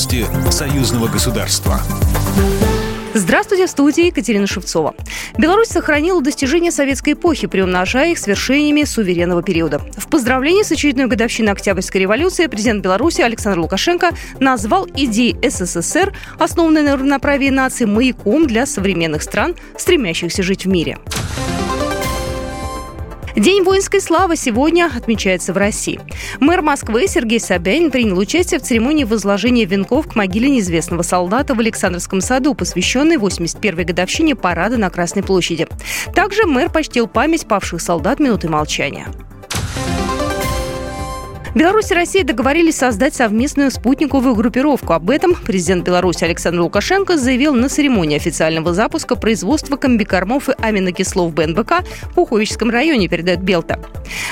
Новости союзного государства. Здравствуйте, в студии Екатерина Шевцова. Беларусь сохранила достижения советской эпохи, приумножая их свершениями суверенного периода. В поздравлении с очередной годовщиной Октябрьской революции президент Беларуси Александр Лукашенко назвал идеи СССР, основанные на равноправии наций, маяком для современных стран, стремящихся жить в мире. День воинской славы сегодня отмечается в России. Мэр Москвы Сергей Собянин принял участие в церемонии возложения венков к могиле неизвестного солдата в Александрском саду, посвященной 81-й годовщине парада на Красной площади. Также мэр почтил память павших солдат минуты молчания. Беларусь и Россия договорились создать совместную спутниковую группировку. Об этом президент Беларуси Александр Лукашенко заявил на церемонии официального запуска производства комбикормов и аминокислов БНБК в Пуховическом районе, передает Белта.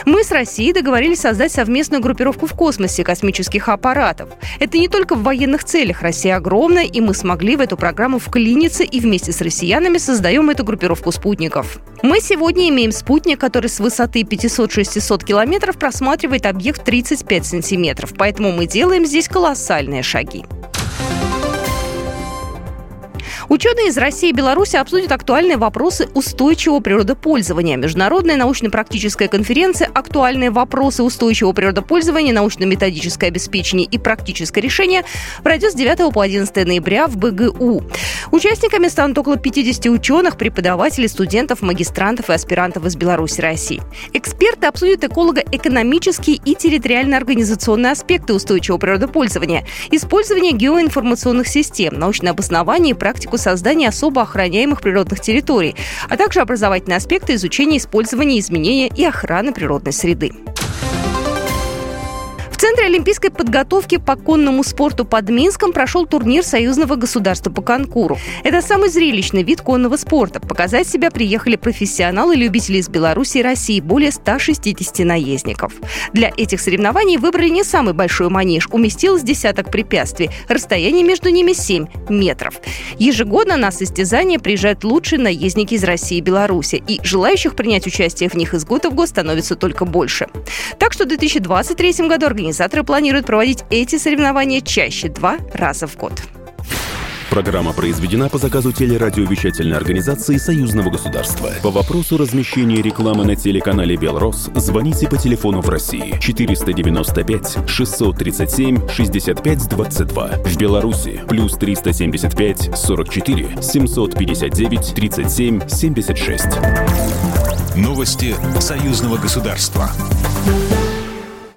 Мы с Россией договорились создать совместную группировку в космосе космических аппаратов. Это не только в военных целях. Россия огромная, и мы смогли в эту программу вклиниться и вместе с россиянами создаем эту группировку спутников. Мы сегодня имеем спутник, который с высоты 500-600 километров просматривает объект 30 35 сантиметров, поэтому мы делаем здесь колоссальные шаги. Ученые из России и Беларуси обсудят актуальные вопросы устойчивого природопользования. Международная научно-практическая конференция «Актуальные вопросы устойчивого природопользования, научно-методическое обеспечение и практическое решение» пройдет с 9 по 11 ноября в БГУ. Участниками станут около 50 ученых, преподавателей, студентов, магистрантов и аспирантов из Беларуси и России. Эксперты обсудят эколого-экономические и территориально-организационные аспекты устойчивого природопользования, использование геоинформационных систем, научное обоснование и практику создания особо охраняемых природных территорий, а также образовательные аспекты изучения использования, изменения и охраны природной среды. Центре олимпийской подготовки по конному спорту под Минском прошел турнир союзного государства по конкуру. Это самый зрелищный вид конного спорта. Показать себя приехали профессионалы и любители из Беларуси и России, более 160 наездников. Для этих соревнований выбрали не самый большой манеж, уместилось десяток препятствий. Расстояние между ними 7 метров. Ежегодно на состязания приезжают лучшие наездники из России и Беларуси, и желающих принять участие в них из года в год становится только больше. Так что в 2023 году организация Организаторы планируют проводить эти соревнования чаще два раза в год. Программа произведена по заказу телерадиовещательной организации Союзного государства. По вопросу размещения рекламы на телеканале «Белрос» звоните по телефону в России 495 637 65 22. В Беларуси плюс 375 44 759 37 76. Новости Союзного государства.